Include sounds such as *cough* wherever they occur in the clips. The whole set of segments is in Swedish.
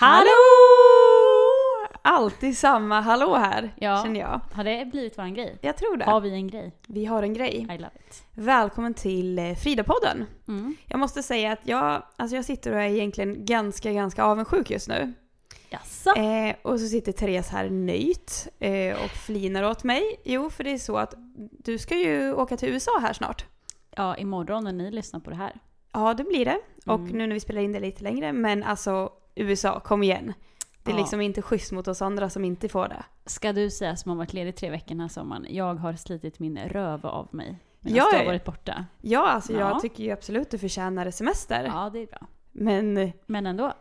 Hallå! Alltid samma hallå här, Ja. känner jag. Har det blivit våran grej? Jag tror det. Har vi en grej? Vi har en grej. I love it. Välkommen till eh, Frida-podden. Mm. Jag måste säga att jag, alltså jag sitter och är egentligen ganska, ganska avundsjuk just nu. Jaså? Eh, och så sitter Therese här nöjt eh, och flinar åt mig. Jo, för det är så att du ska ju åka till USA här snart. Ja, imorgon när ni lyssnar på det här. Ja, det blir det. Och Mm. nu när vi spelar in det lite längre. Men alltså, USA, kom igen. Det är Ja. liksom inte schysst mot oss andra som inte får det. Ska du säga som har varit ledig tre veckor den här sommaren, jag har slitit min röv av mig medan Ja, du har varit borta. Ja, alltså Ja. jag tycker ju absolut att du förtjänar semester. Ja, det är bra. Men, Men ändå.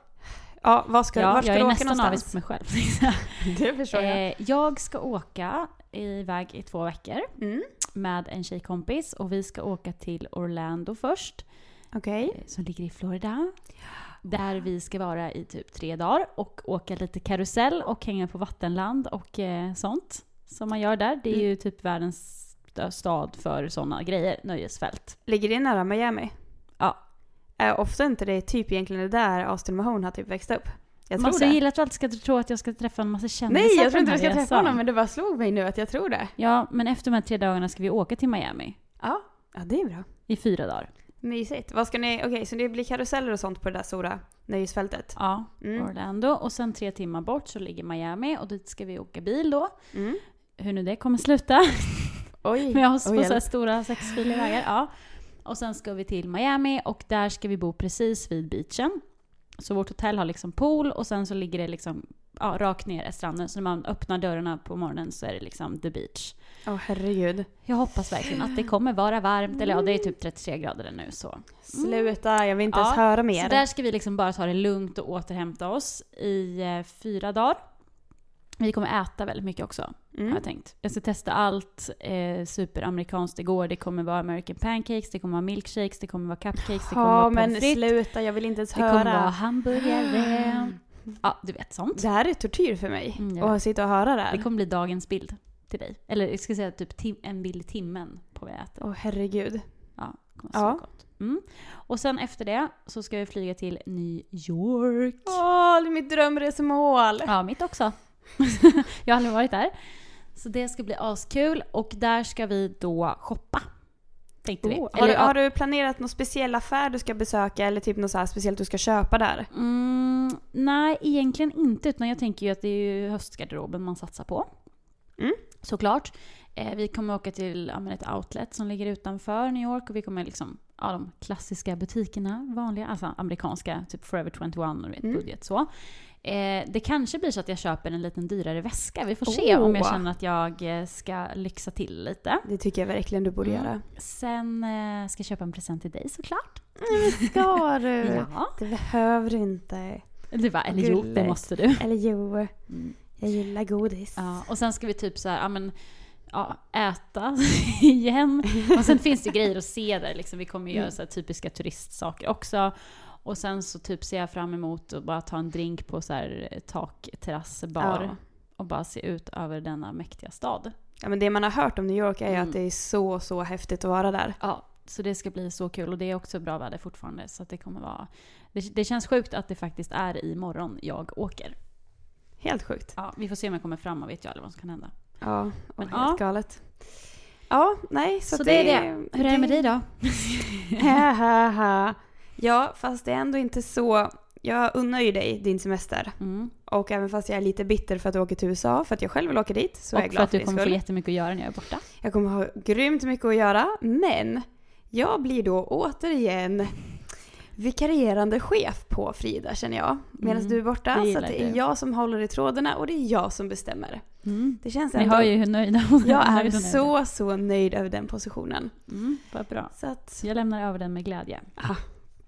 ja, vad ska, Ja, vart ska jag du är åka nästan avis någonstans? på mig själv. *laughs* *laughs* Det förstår jag. eh, jag ska åka iväg i två veckor Mm. med en tjejkompis och vi ska åka till Orlando först. Okej. eh, som ligger i Florida. Där vi ska vara i typ tre dagar och åka lite karusell och hänga på vattenland och eh, sånt som man gör där. Det är ju typ världens st- stad för sådana grejer, nöjesfält. Ligger det nära Miami? Ja. Är ofta inte det typ egentligen det där Austin Mahone har typ växt upp? Jag tror Man det. jag gillar att du alltid ska tro att jag ska träffa en massa kändisar Nej, jag tror inte du ska träffa resan. honom men det bara slog mig nu att jag tror det. Ja, men efter de här tre dagarna ska vi åka till Miami Ja, ja det är bra. i fyra dagar. Mysigt. Vad ska ni, okej så det blir karuseller och sånt på det där stora nöjesfältet? Ja, Mm. Orlando. Och sen tre timmar bort så ligger Miami och dit ska vi åka bil då. Mm. Hur nu det kommer sluta. Oj. *laughs* Med oss Oj, på så här stora sexfiliga vägar. Ja. Och sen ska vi till Miami och där ska vi bo precis vid beachen. Så vårt hotell har liksom pool och sen så ligger det liksom ja, rakt ner i stranden. Så när man öppnar dörrarna på morgonen så är det liksom the beach. Åh herregud. Jag hoppas verkligen att det kommer vara varmt. Eller ja, det är typ 33 grader nu så. Sluta, jag vill inte Ja, ens höra mer. Så där ska vi liksom bara ta det lugnt och återhämta oss i eh, fyra dagar. Vi kommer äta väldigt mycket också, har Mm. jag tänkt. Jag ska testa allt eh, superamerikanskt igår. Det kommer vara American pancakes, det kommer vara milkshakes, det kommer vara cupcakes, det kommer Ja vara men pommes frites. sluta, jag vill inte ens Det höra. kommer vara hamburgare. *gasps* *gasps* Ja, du vet sånt. Det här är tortyr för mig. Mm, jag att sitta och höra det här. Det kommer bli dagens bild till dig. Eller jag ska säga typ tim- en bild i timmen på vad jag äter. Åh herregud. Ja, det kommer vara Ja. så gott. Mm. Och sen efter det så ska vi flyga till New York. Åh, det är mitt drömresmål. Ja, mitt också. *laughs* jag har aldrig varit där. Så det ska bli askul och där ska vi då shoppa. Tänkte vi. Oh, har, Eller, du, har du planerat någon speciell affär du ska besöka eller typ något så speciellt du ska köpa där? mm, nej, egentligen inte. Utan jag tänker ju att det är höstgarderoben man satsar på. Mm. Såklart. Eh, vi kommer åka till ja, ett outlet som ligger utanför New York och vi kommer liksom, ja de klassiska butikerna, vanliga, alltså amerikanska, typ Forever 21 och vet, Mm. budget så. Eh, det kanske blir så att jag köper en liten dyrare väska. Vi får se om jag Oh. känner att jag eh, ska lyxa till lite. Det tycker jag verkligen du borde Mm. göra. Sen eh, ska jag köpa en present till dig såklart. Ska du? *laughs* Ja. Det behöver du inte. Du bara, eller jo, det måste du. Eller jo, Mm. jag gillar godis. Ja, och sen ska vi typ så här, ja men, ja, äta *laughs* igen. Och sen finns det grejer att se där liksom. Vi kommer ju göra så här typiska turistsaker också. Och sen så typ ser jag fram emot att bara ta en drink på så här takterrassbar. Ja. Och bara se ut över denna mäktiga stad. Ja, men det man har hört om New York är Mm. att det är så, så häftigt att vara där. Ja, så det ska bli så kul. Och det är också bra väder fortfarande. Så att det kommer vara... Det, det känns sjukt att det faktiskt är imorgon jag åker. Helt sjukt. Ja, vi får se om jag kommer fram och vet jag aldrig vad som kan hända. Ja, och Men helt ja. galet. Ja, nej, så, Så, det, är det. Hur är det med dig då? *laughs* Ja, fast det är ändå inte så. Jag unnar ju dig din semester. Mm. Och även fast jag är lite bitter för att du åker till USA, för att jag själv vill åka dit, så är jag Och för glad att för du kommer få skull. jättemycket att göra när jag är borta. Jag kommer ha grymt mycket att göra, men jag blir då återigen vikarierande chef på Frida känner jag. Medan Mm, du är borta. det Så det är jag som håller i trådarna och det är jag som bestämmer. Det känns Ni ändå... hör ju hur nöjda hon Jag är nöjd hon så, så nöjd över den positionen. Mm, vad bra. Så att, jag lämnar över den med glädje. ah,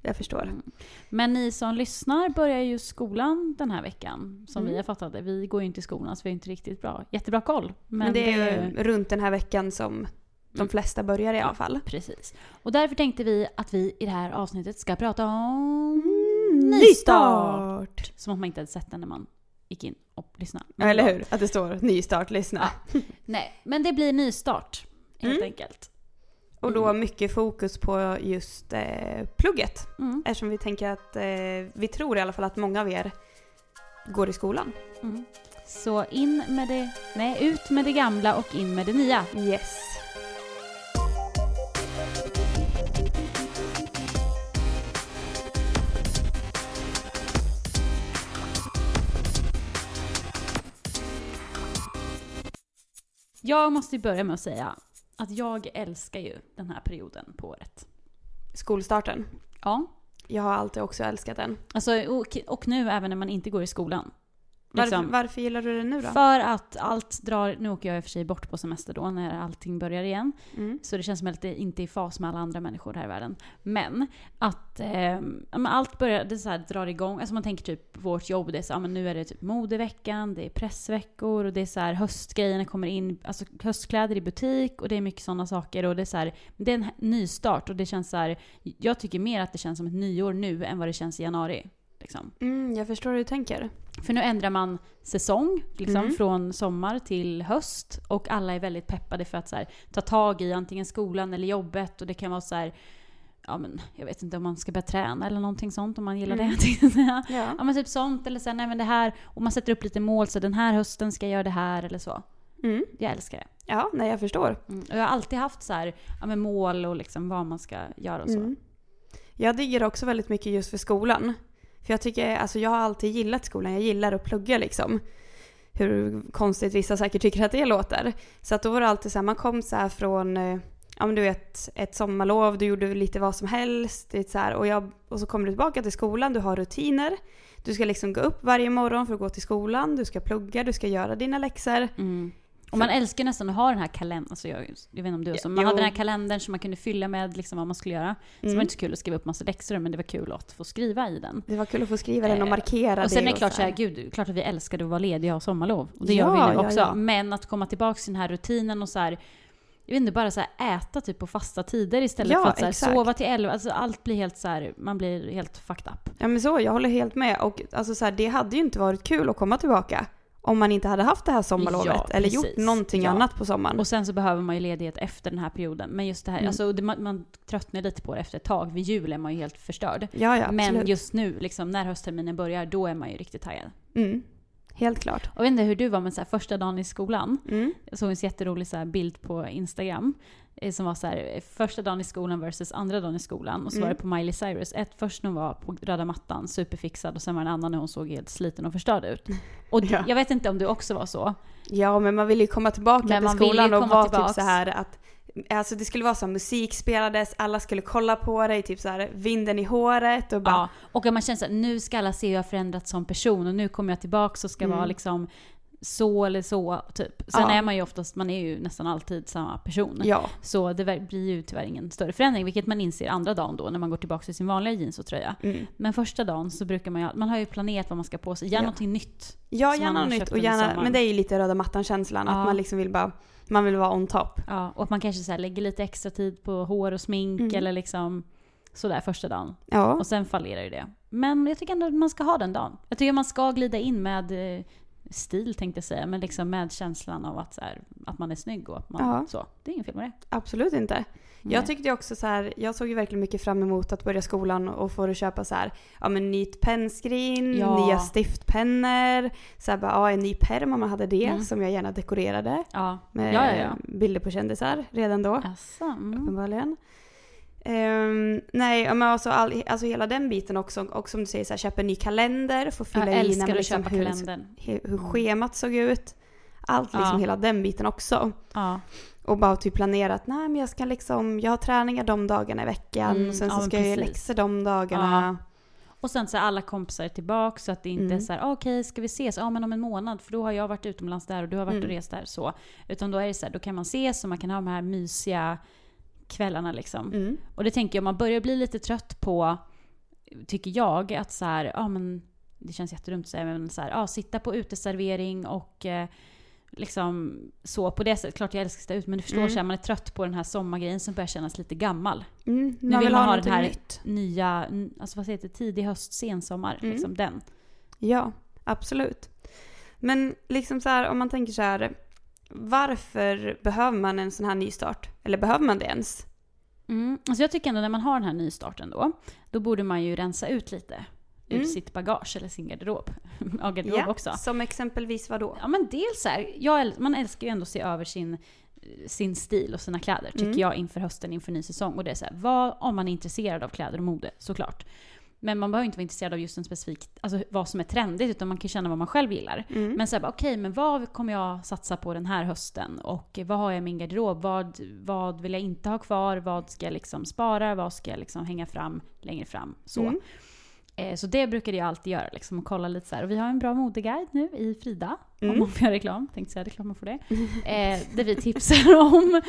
jag förstår. Mm. Men ni som lyssnar börjar ju skolan den här veckan, som Mm. vi har fattat det. Vi går ju inte i skolan så vi har inte riktigt bra, jättebra koll. Men, det är ju runt den här veckan som de Mm. flesta börjar i alla fall. Precis. Och därför tänkte vi att vi i det här avsnittet ska prata om Mm, Nystart! Som att man inte hade sett den när man gick in och lyssnade. Ja, eller hur? Att det står nystart, lyssna. Nej, men det blir nystart helt Mm. enkelt. Och då mycket fokus på just eh, plugget. Mm. Eftersom vi tänker att, eh, vi tror i alla fall att många av er går i skolan. Mm. Så in med det, nej ut med det gamla och in med det nya. Yes. Jag måste börja med att säga att jag älskar ju den här perioden på året. Skolstarten. Ja. Jag har alltid också älskat den. Alltså, och, och nu även när man inte går i skolan. Varför, Liksom. varför gillar du den nu då? För att allt drar, nu åker jag i och för sig bort på semester då när allting börjar igen. Mm. Så det känns som att det inte är i fas med alla andra människor här i världen. Men att eh, allt börjar, det så här drar igång. Alltså man tänker typ vårt jobb, det är så, ja, men nu är det typ modeveckan, det är pressveckor och det är så här höstgrejerna kommer in, alltså höstkläder i butik och det är mycket sådana saker. Och det är så här, det är en nystart och det känns så här, jag tycker mer att det känns som ett nyår nu än vad det känns i januari. Liksom. Mm, jag förstår hur du tänker. För nu ändrar man säsong, liksom, Mm. från sommar till höst. Och alla är väldigt peppade för att här, ta tag i antingen skolan eller jobbet. Och det kan vara så här, ja men jag vet inte om man ska börja träna eller någonting sånt om man gillar Mm. *laughs* det. Ja. Ja men typ sånt eller så nej men det här. Och man sätter upp lite mål, så den här hösten ska jag göra det här eller så. Mm. Jag älskar det. Ja, nej jag förstår. Mm. Och jag har alltid haft så här, ja, men mål och liksom vad man ska göra och så. Mm. Jag digger också väldigt mycket just för skolan. För jag tycker, alltså jag har alltid gillat skolan. Jag gillar att plugga liksom. Hur konstigt vissa säkert tycker att det låter. Så att då var det alltid så här, man kom så här från, eh, ja men du vet, ett sommarlov, du gjorde lite vad som helst. Det så här, och, jag, och så kommer du tillbaka till skolan, du har rutiner. Du ska liksom gå upp varje morgon för att gå till skolan, du ska plugga, du ska göra dina läxor. Mm. Och man älskar nästan att ha den här kalendern, alltså jag, jag vet inte om du också, man Jo. hade den här kalendern som man kunde fylla med liksom vad man skulle göra. Så Mm. var det inte så kul att skriva upp massa läxor men det var kul att få skriva i den. Det var kul att få skriva den och Eh, markera Och sen är det klart så här. så gud, klart att vi älskade att vara lediga och sommarlov. Och det gör Ja, vi nu ja, också. ja. Men att komma tillbaka till den här rutinen och så här, jag vet inte, bara så här äta typ på fasta tider istället Ja, för att så här, sova till elva. Alltså allt blir helt så här, man blir helt fucked up. Ja men så, jag håller helt med. Och alltså så här, det hade ju inte varit kul att komma tillbaka om man inte hade haft det här sommarlovet. Ja, eller gjort någonting Ja. annat på sommaren. Och sen så behöver man ju ledighet efter den här perioden. Men just det här, Mm. alltså det, man, man tröttnar lite på det efter ett tag. Vid jul är man ju helt förstörd. ja, Men just nu, liksom, när höstterminen börjar, då är man ju riktigt taggad. Mm. Helt klart. Och jag vet inte hur du var med så här, första dagen i skolan. Mm. Jag såg en så jätterolig så här, bild på Instagram. eh, Som var så här, första dagen i skolan versus andra dagen i skolan. Och så Mm. var det på Miley Cyrus. Ett först när hon var på röda mattan, superfixad. Och sen var det en annan när hon såg helt sliten och förstörd ut. *laughs* Och Ja. jag vet inte om du också var så. Ja, men man vill ju komma tillbaka Men till skolan och vara tillbaks. typ så här att Alltså det skulle vara så musik spelades, alla skulle kolla på dig, typ så här vinden i håret och bara Ja, och man känner såhär, nu ska alla se hur jag förändrats som person och nu kommer jag tillbaka och ska Mm. vara liksom så eller så, typ. Sen Ja. är man ju oftast, man är ju nästan alltid samma person. ja. Så det blir ju tyvärr ingen större förändring, vilket man inser andra dagen då när man går tillbaka till sin vanliga jeans och tröja. Mm. Men första dagen så brukar man ju, man har ju planerat vad man ska på sig, gärna Ja. någonting nytt. Ja, gärna något nytt och gärna, men det är ju lite röda mattan-känslan, Ja. att man liksom vill bara, man vill vara on top. Ja, och att man kanske så lägger lite extra tid på hår och smink Mm. eller liksom sådär första dagen. Ja, Och sen fallerar ju det. Men jag tycker ändå att man ska ha den dagen. Jag tycker man ska glida in med eh, stil tänkte jag säga, men liksom med känslan av att, så här, att man är snygg och att man Ja. så. Det är inget fel med det. absolut inte. Nej. Jag tyckte också så här, jag såg ju verkligen mycket fram emot att börja skolan och få köpa så här, ja men nytt pennskrin, Ja. nya stiftpennor, så här bara, ja en ny perm om man hade det Mm. som jag gärna dekorerade Ja. med bilder på kändisar redan då. Asså, mm. Uppenbarligen. Ehm, nej, ja, men alltså, all, alltså hela den biten också. Och som du säger, så här, köpa en ny kalender, få fylla Jag i när man liksom, köpa hur, hur, hur schemat såg ut. Allt liksom, Ja. hela den biten också. Ja. Och bara typ planera att nej men jag ska liksom, jag har träningar de dagarna i veckan Mm, och sen ja, så men ska jag göra precis. läxor de dagarna. Och sen så är alla kompisar tillbaka så att det inte Mm. är så här, okej ska vi ses? Ja men om en månad för då har jag varit utomlands där och du har varit Mm. och rest där så. Utan då är det så här, då kan man ses och man kan ha de här mysiga kvällarna liksom. Mm. Och det tänker jag, man börjar bli lite trött på tycker jag, att så här, ja men det känns jättedumt att säga, men så här, ja, sitta på uteservering och eh, liksom så på det sättet. Klart jag älskar att sitta ut men du förstår, Mm. så här, man är trött på den här sommargrejen som börjar kännas lite gammal. Mm, Nu man vill vill man ha den här nytt. nya, alltså vad heter det, tidig höst, sensommar, Mm. liksom den. Ja, absolut. Men liksom så här, om man tänker så här, varför behöver man en sån här nystart? Eller behöver man det ens? Mm. Alltså jag tycker ändå när man har den här nystarten då, då borde man ju rensa ut lite ur Mm. sitt bagage eller sin garderob. *laughs* ja, garderob också. Som exempelvis vad då? Ja men dels så här, jag, man älskar ju ändå att se över sin, sin stil och sina kläder tycker Mm. jag inför hösten, inför ny säsong. Och det är så här, vad, om man är intresserad av kläder och mode såklart. Men man behöver inte vara intresserad av just en specifik, alltså vad som är trendigt utan man kan känna vad man själv gillar. Mm. Men så här, bara, okej, men vad kommer jag satsa på den här hösten? Och vad har jag i min garderob? Vad, vad vill jag inte ha kvar? Vad ska jag liksom spara? Vad ska jag liksom hänga fram längre fram? Så. Mm. Eh, så det brukade jag alltid göra, liksom, och kolla lite så här. Och vi har en bra modeguide nu i Frida, Mm. om man får göra reklam. Tänkte säga klart man får det. *laughs* Eh, där vi tipsar *laughs* om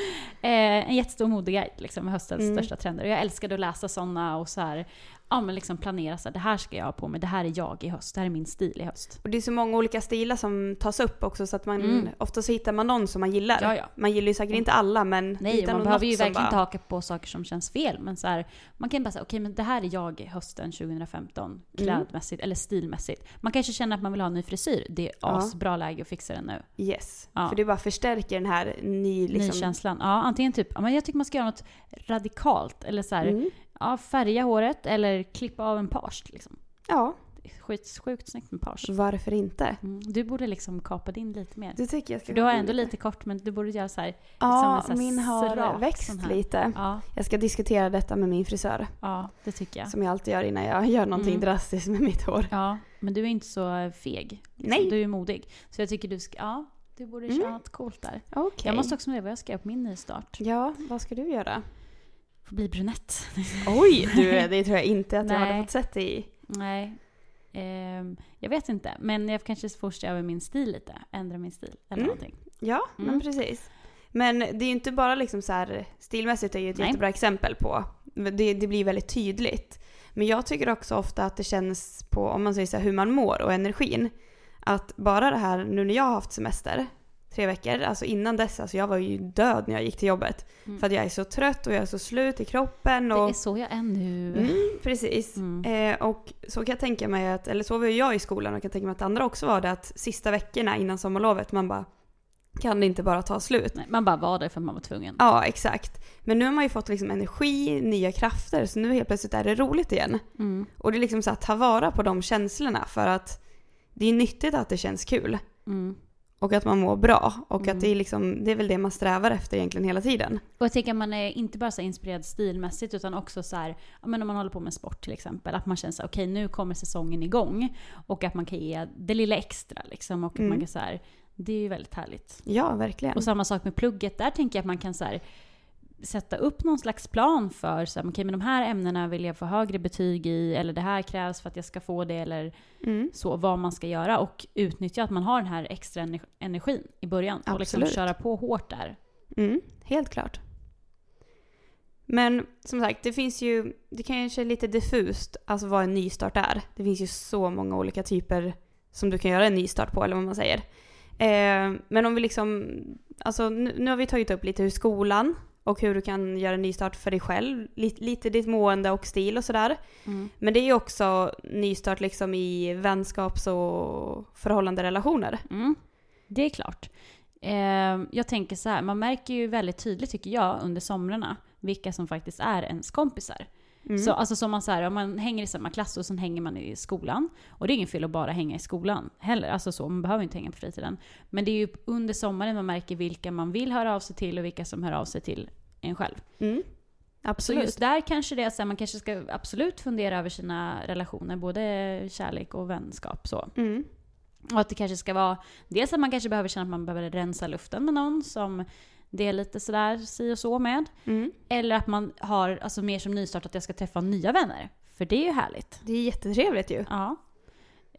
eh, en jättestor modeguide liksom, med höstens Mm. största trender. Och jag älskade att läsa sådana och så här, ja, men liksom planera så här, det här ska jag ha på mig, det här är jag i höst, det här är min stil i höst. Och det är så många olika stilar som tas upp också så att man Mm. ofta så hittar man någon som man gillar. Ja, ja. Man gillar ju säkert inte alla men Nej, man behöver ju verkligen inte bara- haka på saker som känns fel. Men så här, man kan bara säga, okej men det här är jag hösten 2015, klädmässigt eller stilmässigt. Man kanske känner att man vill ha en ny frisyr. Det är Ja. asbra läge att fixa den nu. Yes. Ja. För det bara förstärker den här ny liksom... Nykänslan. Ja, antingen typ, men jag tycker man ska göra något radikalt. Eller så här, Mm. Ja, färga håret eller klippa av en page. Liksom. Ja, Skit, sjukt snyggt med page. varför inte? Mm. Du borde liksom kapa din lite mer. Det tycker jag ska För du har ändå lite. kort men du borde göra så här. Ja, liksom sån här min har växt lite. Ja, Jag ska diskutera detta med min frisör. ja, det tycker jag. Som jag alltid gör innan jag gör någonting Mm. drastiskt med mitt hår. Ja, men du är inte så feg. Liksom. Nej. Du är modig. Så jag tycker du ska, ja, du borde Mm. köra något coolt där. Okej. Jag måste också med vad jag ska göra på min nystart. Ja, vad ska du göra? Få bli brunett. *laughs* Oj, du, det tror jag inte att jag Nej. hade fått sett dig i. Nej. Ehm, jag vet inte, men jag kanske får se över min stil lite. Ändra min stil eller Mm. någonting. Ja, men Mm. precis. Men det är ju inte bara liksom så här, stilmässigt är ju ett Nej. jättebra exempel på. Det, det blir väldigt tydligt. Men jag tycker också ofta att det känns på, om man säger så här, hur man mår och energin. Att bara det här, nu när jag har haft semester, tre veckor, alltså innan dess, alltså jag var ju död när jag gick till jobbet. Mm. För att jag är så trött och jag är så slut i kroppen. Det Och, är så jag är nu. Mm, precis. Mm. Eh, och så kan jag tänka mig att, eller så var ju jag i skolan och kan tänka mig att andra också var det, att sista veckorna innan sommarlovet, man bara, kan det inte bara ta slut? Nej, man bara var där för att man var tvungen. Ja, exakt. Men nu har man ju fått liksom energi, nya krafter, så nu helt plötsligt är det roligt igen. Mm. Och det är liksom så att ta vara på de känslorna för att det är nyttigt att det känns kul. Och att man mår bra. Och Mm. att det är, liksom, det är väl det man strävar efter egentligen hela tiden. Och jag tänker att man är inte bara så inspirerad stilmässigt utan också så här, ja, men om man håller på med sport till exempel, att man känner så här, okej nu kommer säsongen igång och att man kan ge det lilla extra liksom och att Mm. man kan så här, det är ju väldigt härligt. Ja, verkligen. Och samma sak med plugget, där tänker jag att man kan så här, sätta upp någon slags plan för så här, okej men de här ämnena vill jag få högre betyg i eller det här krävs för att jag ska få det eller Mm. så, vad man ska göra och utnyttja att man har den här extra ener- energin i början och liksom Absolut. köra på hårt där. Mm, helt klart. Men som sagt, det finns ju, det kanske är lite diffust, alltså vad en nystart är. Det finns ju så många olika typer som du kan göra en nystart på, eller vad man säger. Eh, men om vi liksom, alltså nu, nu har vi tagit upp lite hur skolan och hur du kan göra en nystart för dig själv, lite, lite ditt mående och stil och sådär. Mm. Men det är ju också nystart liksom i vänskaps och förhållande relationer. Mm, det är klart. Eh, jag tänker så här, man märker ju väldigt tydligt tycker jag under somrarna vilka som faktiskt är ens kompisar. Mm. Så, alltså som man, så här, om man hänger i samma klass och sen hänger man i skolan. Och det är ingen fel att bara hänga i skolan heller. Alltså så, man behöver inte hänga på fritiden. Men det är ju under sommaren man märker vilka man vill höra av sig till och vilka som hör av sig till en själv. Mm. Så Absolut. just där kanske det är så här, man kanske ska absolut fundera över sina relationer, både kärlek och vänskap. Så. Mm. Och att det kanske ska vara, dels att man kanske behöver känna att man behöver rensa luften med någon som det är lite sådär si och så med. Mm. Eller att man har, alltså mer som nystart, att jag ska träffa nya vänner. För det är ju härligt. Det är jättetrevligt ju. Ja.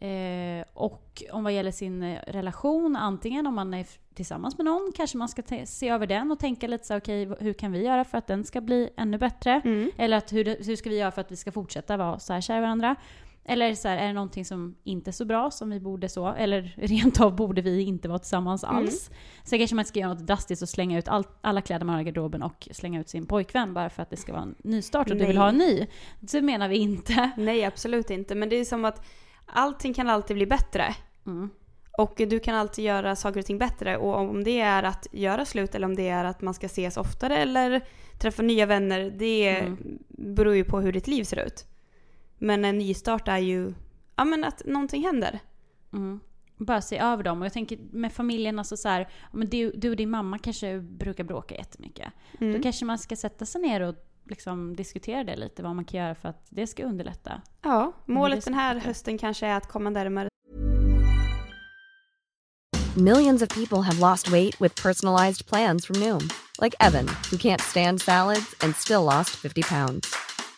Eh, och om vad gäller sin eh, relation, antingen om man är tillsammans med någon, kanske man ska se över den och tänka lite så okej, v- hur kan vi göra för att den ska bli ännu bättre? Mm. Eller att hur, hur ska vi göra för att vi ska fortsätta vara så här kära varandra? Eller så här, är det någonting som inte är så bra som vi borde så? Eller *laughs* rent av borde vi inte vara tillsammans Mm. alls? Sen kanske man inte ska göra något drastiskt och slänga ut all, alla kläder man har i garderoben och slänga ut sin pojkvän bara för att det ska vara en nystart och du vill Nej. ha en ny. Så menar vi inte. *laughs* Nej, absolut inte. Men det är som att allting kan alltid bli bättre. Mm. Och du kan alltid göra saker och ting bättre. Och om det är att göra slut eller om det är att man ska ses oftare eller träffa nya vänner. Det Mm. beror ju på hur ditt liv ser ut. Men en nystart är ju ja, men att någonting händer. Mm. Bara se över dem. Och jag tänker med familjen, alltså så här, men du, du och din mamma kanske brukar bråka jättemycket. Mm. Då kanske man ska sätta sig ner och liksom diskutera det lite, vad man kan göra för att det ska underlätta. Ja, målet den här hösten kanske är att komma närmare Millions of people have lost weight with personalized plans from Noom, like Evan, who can't stand salads and still lost 50 pounds.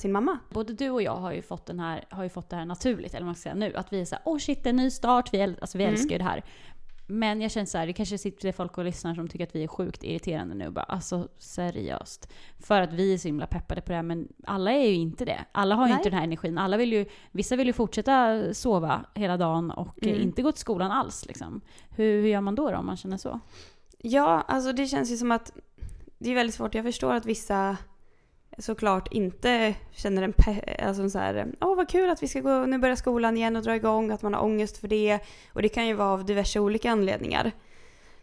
Sin mamma. Både du och jag har ju fått, den här, har ju fått det här naturligt, eller vad man ska säga nu. Att vi är såhär, åh oh shit, det är en ny start, vi, äl- alltså, vi Mm. älskar ju det här. Men jag känner så här, det kanske sitter folk och lyssnar som tycker att vi är sjukt irriterande nu. Bara, alltså seriöst. För att vi är så himla peppade på det här, men alla är ju inte det. Alla har ju Nej. inte den här energin. Alla vill ju, vissa vill ju fortsätta sova hela dagen och Mm. inte gå till skolan alls. Liksom. Hur, hur gör man då, då om man känner så? Ja, alltså det känns ju som att det är väldigt svårt. Jag förstår att vissa såklart inte känner en alltså så här, åh vad kul att vi ska gå, nu börjar skolan igen och dra igång, att man har ångest för det. Och det kan ju vara av diverse olika anledningar.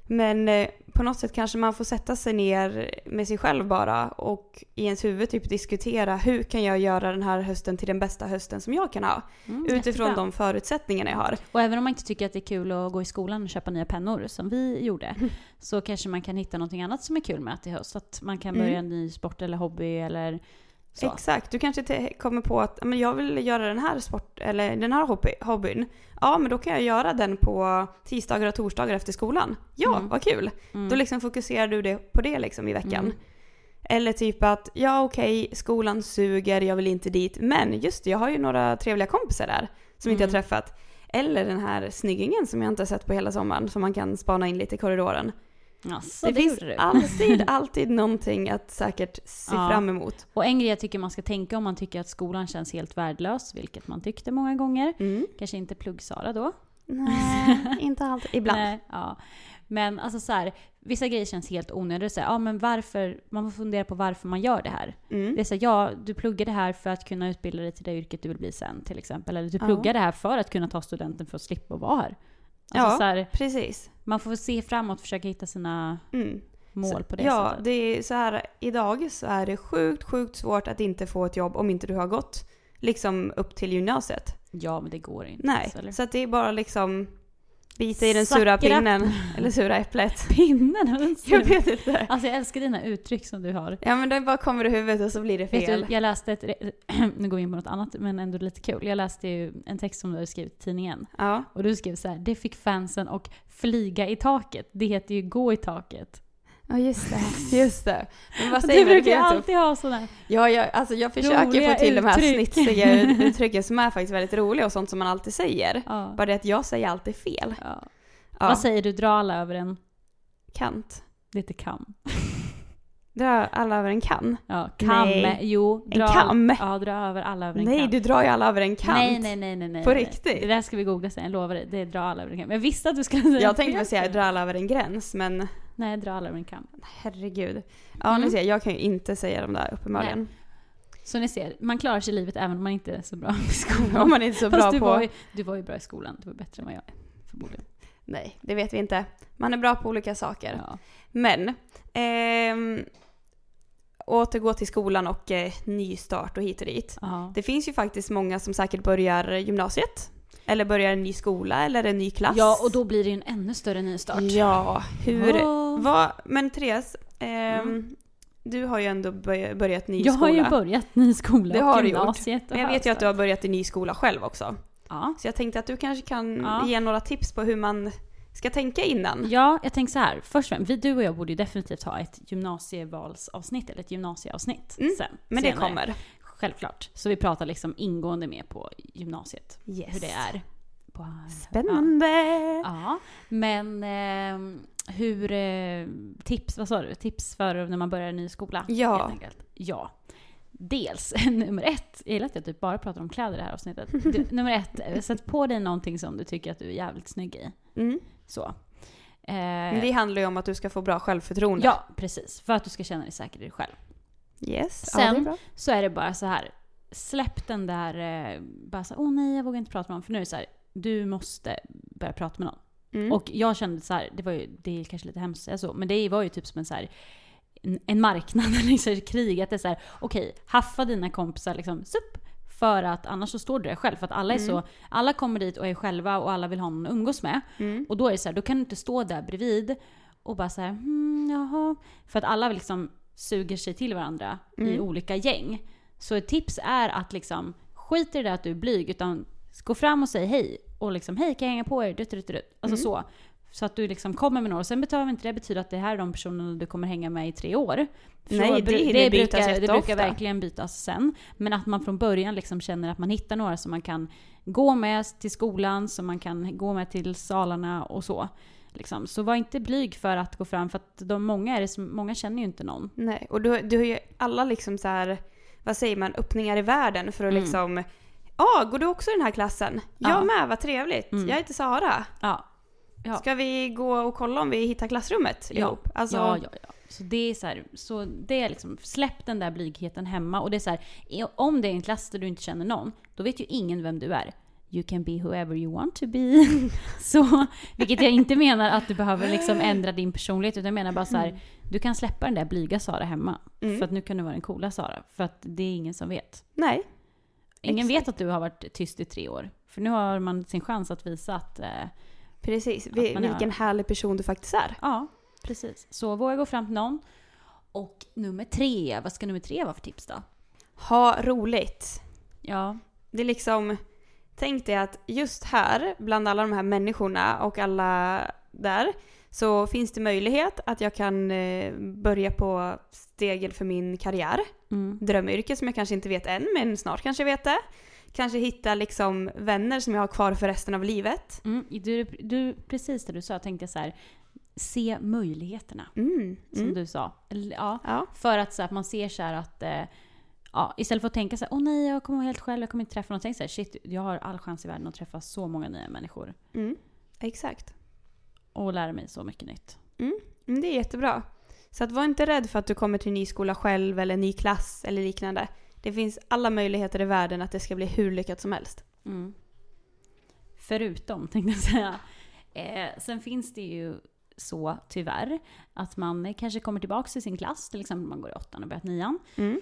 Men eh, på något sätt kanske man får sätta sig ner med sig själv bara och i ens huvud typ diskutera hur kan jag göra den här hösten till den bästa hösten som jag kan ha? Mm, Utifrån jättebra. de förutsättningarna jag har. Och även om man inte tycker att det är kul att gå i skolan och köpa nya pennor, som vi gjorde, *laughs* så kanske man kan hitta någonting annat som är kul med att i höst. Att man kan börja Mm. en ny sport eller hobby eller så. Exakt, du kanske te- kommer på att "Ja, men jag vill göra den här sport eller den här hobby, hobbyn. Ja, men då kan jag göra den på tisdagar och torsdagar efter skolan. Ja, Mm. vad kul! Mm. Då liksom fokuserar du det på det liksom i veckan. Mm. Eller typ att, ja okej, skolan suger, jag vill inte dit. Men just det, jag har ju några trevliga kompisar där som inte jag Mm. träffat. Eller den här snyggingen som jag inte har sett på hela sommaren som man kan spana in lite i korridoren. Alltså, det, det, finns alltid, *laughs* alltid någonting att säkert se Ja. fram emot. Och en grej jag tycker man ska tänka om man tycker att skolan känns helt värdelös, vilket man tyckte många gånger. Mm. Kanske inte plugg-Sara då. Nej, *laughs* inte alltid. Ibland. Nej, ja. Men alltså så här, vissa grejer känns helt onödiga. Så här, ja, men varför, man får fundera på varför man gör det här. Mm. Det är så här, ja, du pluggar det här för att kunna utbilda dig till det yrket du vill bli sen till exempel. Eller du Ja. pluggar det här för att kunna ta studenten för att slippa vara här. Alltså Ja. så här, Precis. man får se framåt och försöka hitta sina Mm. mål på det ja, sättet. det är så här. Idag så är det sjukt, sjukt svårt att inte få ett jobb om inte du har gått liksom upp till gymnasiet. Ja, men det går inte. Nej, ens, eller? så att det är bara liksom bita i den sura up. pinnen. Eller sura äpplet. *laughs* Pinnen? Jag vet inte. Alltså jag älskar dina uttryck som du har. Ja men det bara kommer i huvudet och så blir det Vet fel. du, jag läste ett, *clears throat* nu går vi in på något annat men ändå lite kul. Jag läste ju en text som du hade skrivit i tidningen. Ja. Och du skrev så här, det fick fansen och flyga i taket. Det heter ju gå i taket. Ja, just det. *laughs* Just det. Men vad Du säger man? brukar så- alltid ha sådana. Ja, jag, alltså jag försöker få till de här uttryck. snitsiga ut- *laughs* uttrycken som är faktiskt väldigt roliga och sånt som man alltid säger. Ja. Bara det att jag säger alltid fel. Ja. Ja, Vad säger du, dra alla över en kant. lite kam? *laughs* Dra alla över en kan. Ja, kam. Nej. Jo, En dra, kam? Ja, dra över alla över en Nej, kam. du drar ju alla över en kant. Nej, nej, nej, nej, nej. På nej. riktigt? Det där ska vi googla sen, jag lovar dig. Det är dra alla över en kam. Jag visste att du skulle säga Jag tänkte väl säga dra alla över en gräns, men Nej, dra alla över en kam. herregud. Ja, Mm. nu ser jag, kan ju inte säga de där uppenbarligen. Så ni ser, man klarar sig i livet även om man inte är så bra i skolan. *laughs* Om man är inte så Fast bra du på... Var ju, du var ju bra i skolan, du var bättre än vad jag är, förmodligen. Nej, det vet vi inte. Man är bra på olika saker. Ja. Men, ehm, återgå till skolan och eh, nystart och hit och dit. Ja. Det finns ju faktiskt många som säkert börjar gymnasiet Eller börjar en ny skola eller en ny klass. Ja, och då blir det ju en ännu större nystart. Ja, hur... Åh. Vad, men Therese, ehm, du har ju ändå börj- börjat ny Jag skola. har ju börjat ny skola Det har du gjort. Men jag vet ju att du har börjat i ny skola själv också. Ja. Så jag tänkte att du kanske kan Ja. ge några tips på hur man ska tänka innan. Ja, jag tänker så här. Först och främst, du och jag borde ju definitivt ha ett gymnasievalsavsnitt, eller ett gymnasieavsnitt Mm, sen. Men det senare. kommer. Självklart. Så vi pratar liksom ingående mer på gymnasiet. Yes. Hur det är. På, Spännande! Ja, men eh, hur... Eh, tips, vad sa du? Tips för när man börjar en ny skola? Ja. Ja. Dels, *laughs* nummer ett, jag gillar att jag typ bara pratar om kläder i det här avsnittet. *laughs* Du, nummer ett, eh, sätt på dig någonting som du tycker att du är jävligt snygg i. Mm. Så. Eh, Men det handlar ju om att du ska få bra självförtroende. ja, precis. För att du ska känna dig säker i dig själv. Yes. ja, det är Sen bra. så är det bara så här. Släpp den där, eh, bara så åh nej jag vågar inte prata med någon. För nu är det så här, du måste börja prata med någon. Mm. Och jag kände så här, det var ju, det är kanske lite hemskt att säga så, men det var ju typ som en så här, en, en marknad, *laughs* liksom krig. Att det är så här, okej, haffa dina kompisar liksom, supp, för att annars så står du där själv. För att alla är så, alla kommer dit och är själva och alla vill ha någon att umgås med. Mm. Och då är det så här, då kan du inte stå där bredvid och bara så här, hmm, jaha. För att alla liksom suger sig till varandra i Mm. olika gäng. Så ett tips är att liksom, skit i det där att du är blyg, utan gå fram och säg hej. Och liksom, hej kan jag hänga på er? Dutt, dutt, dutt. Alltså Mm. så. Så att du liksom kommer med några. Och sen behöver inte det betyda att det här är de personerna du kommer hänga med i tre år. För Nej, det hinner bytas brukar, det brukar verkligen bytas sen. Men att man från början liksom känner att man hittar några som man kan gå med till skolan, som man kan gå med till salarna och så. Liksom. Så var inte blyg för att gå fram, för att de många, är det som, många känner ju inte någon. Nej, och du, du har ju alla liksom så här, vad säger man, öppningar i världen för att Mm. liksom Ja, går du också i den här klassen? Jag Ja. med, vad trevligt. Mm. Jag heter Sara. Ja. Ja. Ska vi gå och kolla om vi hittar klassrummet Ja. ihop? Alltså, Ja, ja, ja. Så det är så här, så det är liksom, släpp den där blygheten hemma. Och det är så här, om det är en klass där du inte känner någon, då vet ju ingen vem du är. You can be whoever you want to be. *laughs* så, vilket jag inte menar att du behöver liksom ändra din personlighet, utan jag menar bara så här, du kan släppa den där blyga Sara hemma. Mm. För att nu kan du vara den coola Sara. För att det är ingen som vet. Nej. Ingen Exakt. vet att du har varit tyst i tre år. För nu har man sin chans att visa att, eh, Precis. Vi, man är- vilken härlig person du faktiskt är. ja, precis. Så våga gå fram till någon. Och nummer tre, vad ska nummer tre vara för tips då? Ha roligt. Ja. Det är liksom, tänk dig att just här, bland alla de här människorna och alla där, så finns det möjlighet att jag kan eh, börja på stegen för min karriär. Mm. Drömyrke som jag kanske inte vet än, men snart kanske jag vet det. Kanske hitta liksom vänner som jag har kvar för resten av livet. Mm. Du, du, precis det du sa tänkte jag så här. Se möjligheterna, Mm. som Mm. du sa. Ja, Ja. för att, så att man ser så att eh, Ja, istället för att tänka så här, åh nej jag kommer vara helt själv, jag kommer inte träffa någon. Tänk så här, shit, jag har all chans i världen att träffa så många nya människor. Mm. Exakt. Och lära mig så mycket nytt. Mm, det är jättebra. Så att var inte rädd för att du kommer till en ny skola själv eller ny klass eller liknande. Det finns alla möjligheter i världen att det ska bli hur lyckat som helst. Mm. Förutom, *laughs* tänkte jag säga. Eh, sen finns det ju så, tyvärr, att man kanske kommer tillbaka till sin klass, till exempel man går i åttan och börjat nian. Mm.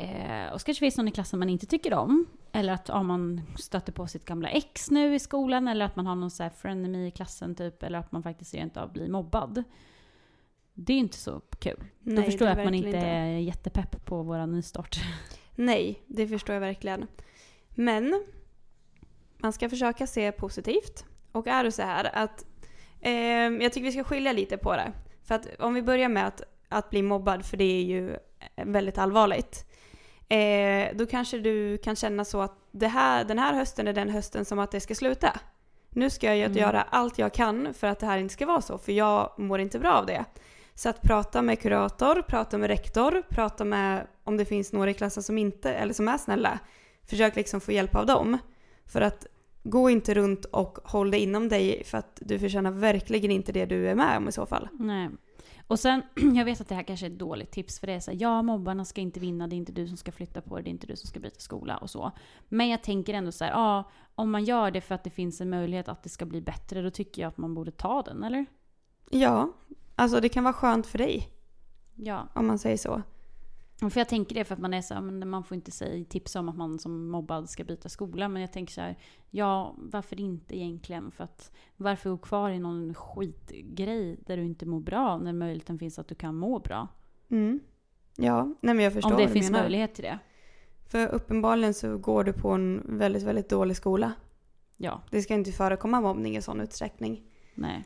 Eh, och så kanske finns någon i klassen man inte tycker om. Eller att ja, man stöter på sitt gamla ex nu i skolan. Eller att man har någon så här frenemy i klassen typ. Eller att man faktiskt rent av blir mobbad. Det är ju inte så kul. Då Nej, förstår det jag att man inte är jättepepp på våra nystart. *laughs* Nej, det förstår jag verkligen. Men man ska försöka se positivt. Och är det så här att eh, jag tycker vi ska skilja lite på det. För att om vi börjar med att, att bli mobbad, för det är ju väldigt allvarligt. Eh, då kanske du kan känna så att det här, den här hösten är den hösten som att det ska sluta. Nu ska jag Mm. göra allt jag kan för att det här inte ska vara så, för jag mår inte bra av det. Så att prata med kurator, prata med rektor, prata med om det finns några i klassen som inte, eller som är snälla. Försök liksom få hjälp av dem. För att gå inte runt och håll det inom dig för att du förtjänar verkligen inte det du är med om i så fall. Nej. Och sen, *clears throat* jag vet att det här kanske är ett dåligt tips för det är så här, ja mobbarna ska inte vinna, det är inte du som ska flytta på det, det är inte du som ska byta skola och så. Men jag tänker ändå så här, ja, om man gör det för att det finns en möjlighet att det ska bli bättre, då tycker jag att man borde ta den, eller? Ja, alltså det kan vara skönt för dig Ja. om man säger så. För jag tänker det för att man är så här, men man får inte säga tipsa om att man som mobbad ska byta skola. Men jag tänker så här, ja varför inte egentligen? För att varför gå kvar i någon skitgrej där du inte mår bra när möjligheten finns att du kan må bra? Mm. Ja, nej men jag förstår Om det finns menar. möjlighet till det. För uppenbarligen så går du på en väldigt, väldigt dålig skola. Ja, Det ska inte förekomma mobbning i sån utsträckning. nej.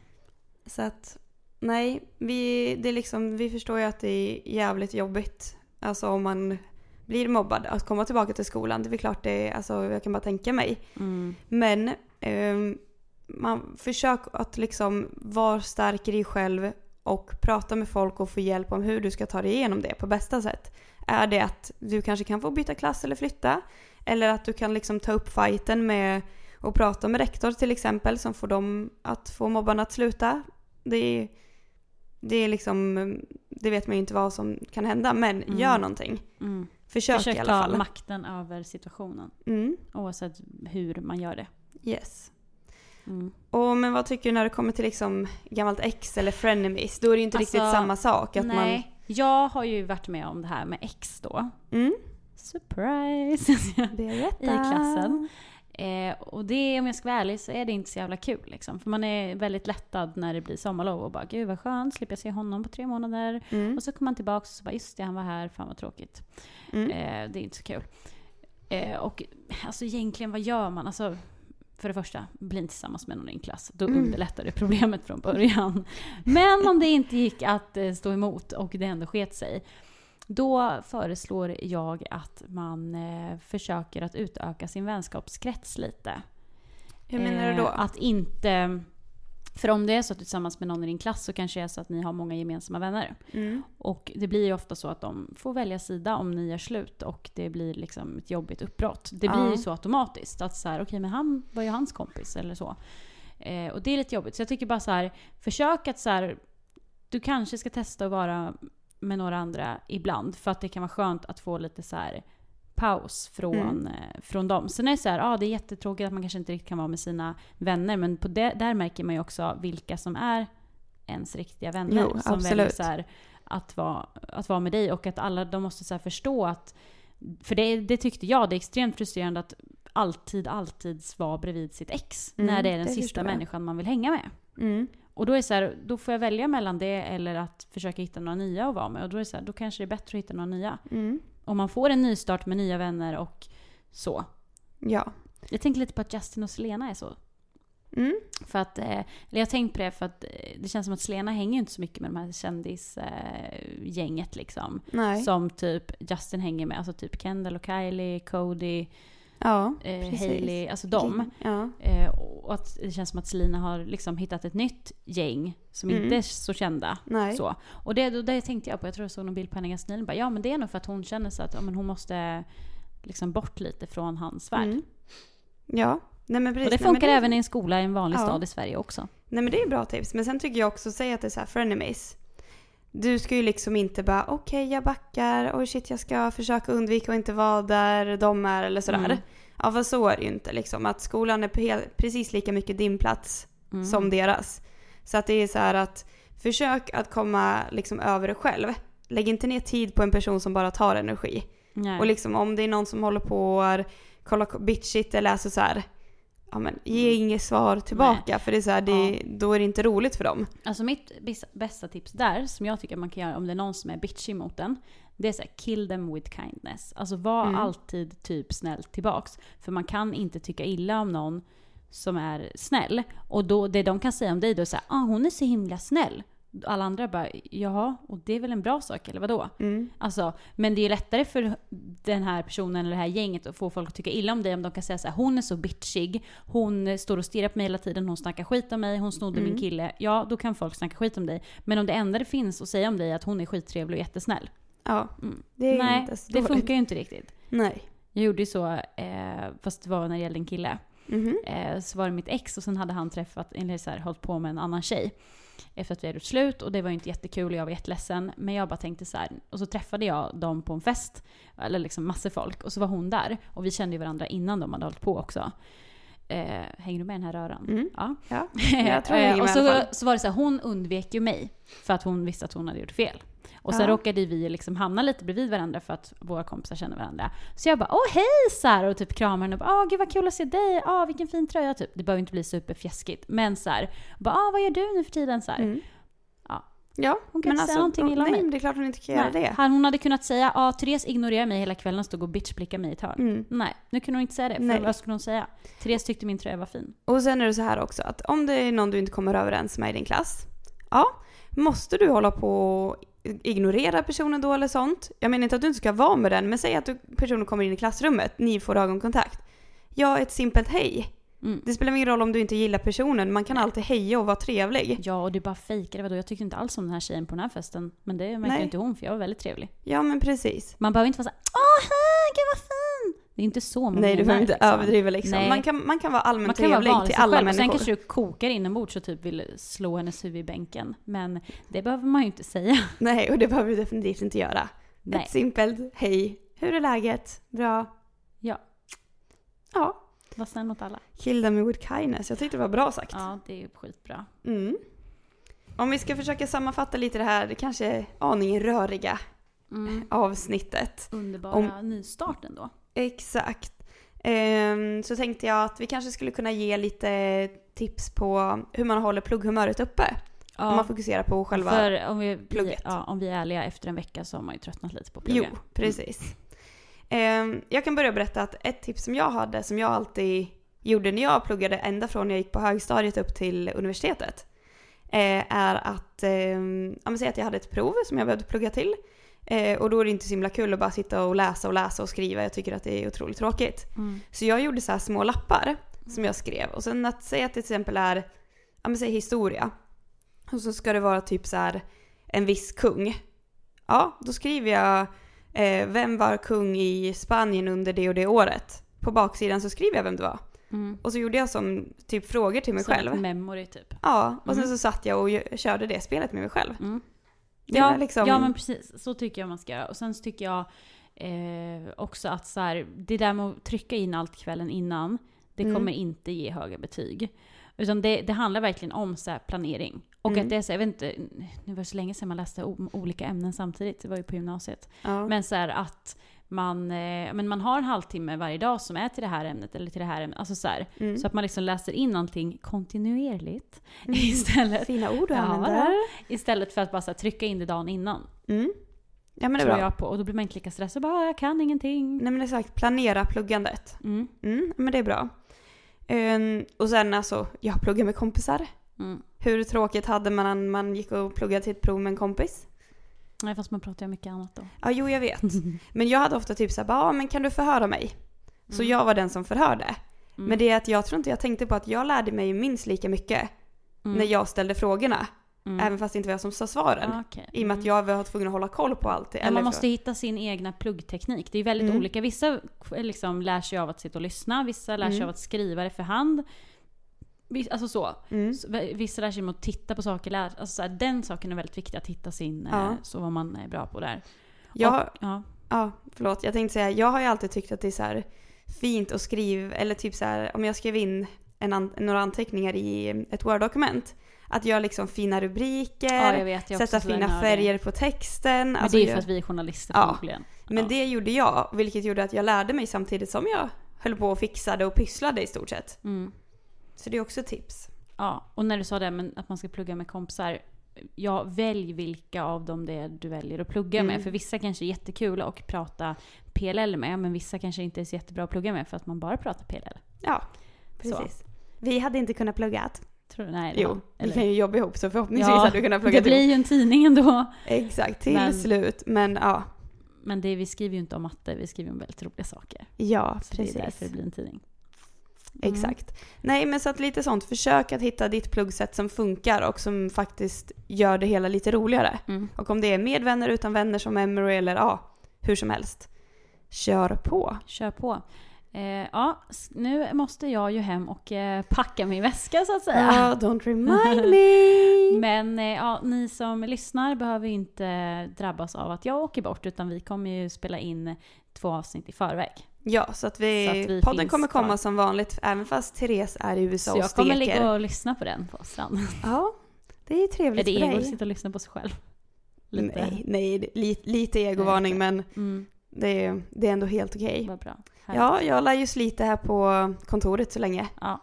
Så att, nej, vi, det är liksom, vi förstår ju att det är jävligt jobbigt. Alltså om man blir mobbad, att komma tillbaka till skolan. Det är klart det är, alltså jag kan bara tänka mig. Mm. Men ehm, man försök att liksom vara stark i dig själv och prata med folk och få hjälp om hur du ska ta dig igenom det på bästa sätt. Är det att du kanske kan få byta klass eller flytta? Eller att du kan liksom ta upp fighten med och prata med rektor till exempel som får dem att få mobbarna att sluta. Det är, det är liksom, det vet man ju inte vad som kan hända men Mm. gör någonting. Mm. Försök, Försök i alla ta fall. makten över situationen. Mm, Oavsett hur man gör det. yes. Mm. Och men vad tycker du när det kommer till liksom gammalt ex eller frenemies? Då är det ju inte Alltså, riktigt samma sak. Att Nej, jag har ju varit med om det här med ex då. Man, mm, Surprise! *laughs* I klassen. Eh, och det, om jag ska vara ärlig, så är det inte så jävla kul. Liksom. För man är väldigt lättad när det blir sommarlov och bara gud vad skönt, slipper jag se honom på tre månader. Mm, Och så kommer man tillbaka och så bara just det, han var här, fan vad tråkigt. mm, Eh, det är inte så kul. Eh, och alltså egentligen, vad gör man? Alltså, för det första, bli inte tillsammans med någon i en klass. Då Mm. underlättar det problemet från början. Men om det inte gick att eh, stå emot och det ändå sket sig. Då föreslår jag att man eh, försöker att utöka sin vänskapskrets lite. Hur menar du då? Eh, Att inte... För om det är så att du är tillsammans med någon i din klass så kanske det är så att ni har många gemensamma vänner. Mm, Och det blir ju ofta så att de får välja sida om ni gör slut och det blir liksom ett jobbigt uppbrott. Det blir Ja. ju så automatiskt. Att så här, okej men han var ju hans kompis eller så. Eh, och det är lite jobbigt. Så jag tycker bara så här, försök att så här, du kanske ska testa att vara med några andra ibland. För att det kan vara skönt att få lite så här paus från, Mm. eh, från dem. Sen är det så här, ja det är jättetråkigt att man kanske inte riktigt kan vara med sina vänner. Men på det, där märker man ju också vilka som är ens riktiga vänner. Jo, som absolut. väljer så här, att, vara, att vara med dig och att alla de måste så förstå att för det, det tyckte jag, det är extremt frustrerande att alltid, alltid vara bredvid sitt ex. Mm, när det är den det sista människan man vill hänga med. mm, Och då är så här, då får jag välja mellan det eller att försöka hitta några nya att vara med. Och då är så här, då kanske det är bättre att hitta några nya. mm, Om man får en nystart med nya vänner och så. ja. Jag tänker lite på att Justin och Selena är så. Mm, För att, eh, eller jag har tänkt på det för att eh, det känns som att Selena hänger inte så mycket med de här kändisgänget liksom. nej. Som typ Justin hänger med, alltså typ Kendall och Kylie, Cody, ja, eh. Hailey, alltså dem. Ja. Eh, och att det känns som att Selena har liksom hittat ett nytt gäng som Mm. inte är så kända. Nej. Så. Och det, det tänkte jag på, jag tror jag såg någon bild på henne ganska nyligen. Ja men det är nog för att hon känner sig att ja, men hon måste liksom bort lite från hans värld. Mm. Ja. Nej men precis. Och det Nej, men funkar även i en skola i en vanlig Ja. stad i Sverige också. Nej men det är bra tips. Men sen tycker jag också, säg att det är så här frenemies. Du ska ju liksom inte bara okej jag backar, oj shit jag ska försöka undvika att inte vara där de är eller sådär. Mm. Ja för så är det ju inte liksom. Att skolan är precis lika mycket din plats Mm. som deras. Så att det är så här att försök att komma liksom över det själv. Lägg inte ner tid på en person som bara tar energi. Nej. Och liksom om det är någon som håller på och kollar bitchigt eller alltså så här. Ja men ge inget svar tillbaka för det är så här, det, Mm. Ja. då är det inte roligt för dem. Alltså mitt bästa tips där, som jag tycker man kan göra om det är någon som är bitchy mot en. Det är så här, kill them with kindness. Alltså var Mm. alltid typ snäll tillbaks. För man kan inte tycka illa om någon som är snäll. Och då, det de kan säga om dig då är såhär, ah hon är så himla snäll. Alla andra bara, jaha, och det är väl en bra sak eller vadå? Mm. Alltså, men det är lättare för den här personen eller det här gänget att få folk att tycka illa om dig om de kan säga så här: hon är så bitchig, hon står och stirrar på mig hela tiden, hon snackar skit om mig, hon snodde Mm. min kille. Ja, då kan folk snacka skit om dig. Men om det enda det finns att säga om dig är att hon är skittrevlig och jättesnäll. Ja, Mm. det är Nej, inte så det funkar ju inte riktigt. Nej. Jag gjorde ju så, eh, fast det var när det gällde en kille. Mhm. Eh, så var det mitt ex och sen hade han träffat, eller så här, hållit på med en annan tjej. Efter att vi hade gjort slut och det var ju inte jättekul och jag var jätteledsen. Men jag bara tänkte så här, och så träffade jag dem på en fest, eller liksom massor folk, och så var hon där. Och vi kände ju varandra innan de hade hållit på också. Eh, hänger du med i den här röran? Mm. Ja. Ja, *laughs* jag tror jag hänger och så, så var det så här, hon undvek ju mig. För att hon visste att hon hade gjort fel. Och sen Ja. råkade vi liksom hamna lite bredvid varandra för att våra kompisar känner varandra. Så jag bara åh hej här, och typ kramar henne och bara åh gud vad kul att se dig, åh vilken fin tröja typ. Det behöver inte bli superfjäskigt. Men så här, och bara åh vad gör du nu för tiden så här. Mm. Ja. Ja, Hon kan inte säga någonting illa om nej, mig. men det är klart hon inte kan göra Nej. det. Han- Hon hade kunnat säga ja Therese ignorerar mig hela kvällen och stod och bitchblickar mig i ett hörn. Mm. Nej, nu kunde hon inte säga det. För Nej. vad skulle hon säga? Therese tyckte min tröja var fin. Och sen är det så här också att om det är någon du inte kommer överens med i din klass, ja, måste du hålla på och ignorera personen då eller sånt? Jag menar inte att du inte ska vara med den, men säg att du, personen kommer in i klassrummet, ni får ögonkontakt. Ja, ett simpelt hej. Mm. Det spelar ingen roll om du inte gillar personen, man kan alltid heja och vara trevlig. Ja, och du bara fejkade. Vadå? Jag tyckte inte alls om den här tjejen på den här festen. Men det märkte Nej. inte hon, för jag var väldigt trevlig. Ja, men precis. Man behöver inte vara såhär Åh, hej, gud vad fin! Det är inte så man Nej, du behöver inte liksom. överdriva liksom. Nej. Man kan, man kan vara allmänt Man kan vara trevlig vanlig till alla själv. Och sen människor. kanske du kokar inombords och typ vill slå hennes huvud i bänken. Men det behöver man ju inte säga. *laughs* Nej, och det behöver du definitivt inte göra. Nej. Ett simpelt hej. Hur är läget? Bra? Ja, Ja. var snäll mot alla. Kill them with kindness. Jag tyckte det var bra sagt. Ja, det är skitbra. Mm. Om vi ska försöka sammanfatta lite det här, det kanske är aningen röriga Mm. avsnittet. Underbara nystarten då. Exakt. Ehm, så tänkte jag att vi kanske skulle kunna ge lite tips på hur man håller plugghumöret uppe. Om man fokuserar på själva... För om vi, plugget. ja, om vi är ärliga, efter en vecka så har man ju tröttnat lite på plugga. Jo, precis. Ehm, jag kan börja berätta att ett tips som jag hade, som jag alltid gjorde när jag pluggade ända från jag gick på högstadiet upp till universitetet, eh, är att, eh, ja, men säg att jag hade ett prov som jag behövde plugga till. Eh, och då är det inte så himla kul att bara sitta och läsa och läsa och skriva. Jag tycker att det är otroligt tråkigt. Mm. Så jag gjorde så här små lappar som jag skrev. Och sen att säga att det till exempel är, ja men säg historia. Och så ska det vara typ så här en viss kung. Ja, då skriver jag eh, vem var kung i Spanien under det och det året. På baksidan så skriver jag vem det var. Mm. Och så gjorde jag som typ frågor till mig Som själv. ett memory typ. Ja, och sen Mm. så satt jag och körde det spelet med mig själv. Mm. Det Ja, liksom- ja men precis, så tycker jag man ska göra. Och sen så tycker jag eh, också att så här, det där med att trycka in allt kvällen innan, det Mm. kommer inte ge höga betyg. Utan det, det handlar verkligen om så planering. Och Mm. att det är så, jag vet inte, det var så länge sedan man läste olika ämnen samtidigt, det var ju på gymnasiet. Ja. Men så här att man, eh, men man har en halvtimme varje dag som är till det här ämnet eller till det här ämnet. Alltså så, här, Mm. så att man liksom läser in någonting kontinuerligt Mm. istället. Fina ord du Ja, använder. Istället för att bara här, trycka in det dagen innan. Mm. Ja men det är bra. jag på. Och då blir man inte lika stressad. Bara, "Ah, jag kan ingenting. Nej men exakt, planera pluggandet. Mm. Mm, men det är bra. Ehm, och sen alltså, jag pluggar med kompisar. Mm. Hur tråkigt hade man när man gick och pluggade till ett prov med en kompis? Nej, fast man pratar ju mycket annat då. Ja, jo jag vet. *laughs* Men jag hade ofta typ såhär, ja men kan du förhöra mig? Så Mm. jag var den som förhörde. Mm. Men det är att jag tror inte jag tänkte på att jag lärde mig minst lika mycket Mm. när jag ställde frågorna. Mm. Även fast det inte var jag som sa svaren. Ah, okej. I och med att Mm. jag var tvungen att hålla koll på allt. Ja, man måste hitta sin egna pluggteknik. Det är väldigt Mm. olika. Vissa liksom lär sig av att sitta och lyssna, vissa lär sig av att skriva det för hand. Alltså så. Mm. Vissa lär sig med att titta på saker. Lär, alltså så här, den saken är väldigt viktig, att hitta sin, Ja. eh, så vad man är bra på där. Jag, Och, ja. Ja, förlåt. Jag tänkte säga, jag har ju alltid tyckt att det är så här fint att skriva, eller typ så här om jag skrev in en några anteckningar i ett Word-dokument. Att göra liksom fina rubriker, ja, vet. Sätta fina färger på texten. Men Alltså, det är ju för att vi är journalister Ja. förmodligen. men Ja. det gjorde jag, vilket gjorde att jag lärde mig samtidigt som jag höll på och fixade och pysslade i stort sett. Mm. Så det är också tips. Ja, och när du sa det men att man ska plugga med kompisar. Ja, välj vilka av dem det är du väljer att plugga Mm. med. För vissa kanske är jättekul att prata PLL med, men vissa kanske inte är så jättebra att plugga med för att man bara pratar PLL. Ja, precis. Vi hade inte kunnat plugga. Tror du? Nej, Jo, vi kan ju jobba ihop så förhoppningsvis Ja, hade vi kunnat plugga Det blir ju en tidning ändå. Exakt, till Men- slut. Men ja, Men det, vi skriver ju inte om matte, vi skriver om väldigt roliga saker. ja Så precis. det är därför det blir en tidning. Mm. Exakt. Nej men så att lite sånt, försök att hitta ditt pluggsätt som funkar och som faktiskt gör det hela lite roligare. Mm. Och om det är med vänner, utan vänner som memory eller ja, hur som helst. Kör på. Kör på. Eh, ja, nu måste jag ju hem och eh, packa min väska så att säga. Ja, don't remind me! *laughs* Men eh, ja, ni som lyssnar behöver ju inte drabbas av att jag åker bort utan vi kommer ju spela in två avsnitt i förväg. Ja, så att vi, Så att vi podden kommer komma kvar. som vanligt även fast Therese är i USA Så och jag kommer steker. ligga och lyssna på den på stranden. Ja, det är Är trevligt det för ego att dig. sitta och lyssna på sig själv? Lite. Nej, nej li, lite egovarning men Mm, det, är- det är ändå helt okej. vad bra. Härligt. Ja, jag lär ju slita här på kontoret så länge. Ja.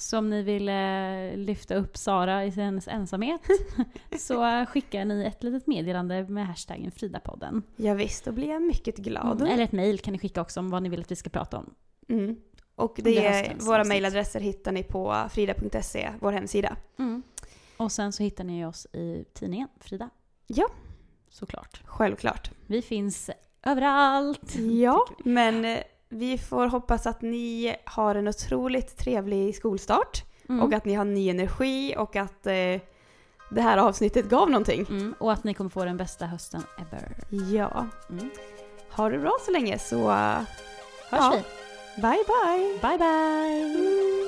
Så om ni vill eh, lyfta upp Sara i hennes ensamhet *laughs* så skickar ni ett litet meddelande med hashtaggen Fridapodden. Ja, visst, då blir jag mycket glad. Mm. Eller ett mejl kan ni skicka också om vad ni vill att vi ska prata om. Mm. Och Under det är, våra mejladresser hittar ni på frida.se, vår hemsida. Och sen så hittar ni oss i tidningen Frida. Ja. Såklart. Självklart. Vi finns överallt. Ja, men vi får hoppas att ni har en otroligt trevlig skolstart Mm. och att ni har ny energi och att eh, det här avsnittet gav någonting. Mm. Och att ni kommer få den bästa hösten ever. Ja. Mm. Ha det bra så länge så Hörs Ja. vi. bye bye! Bye bye!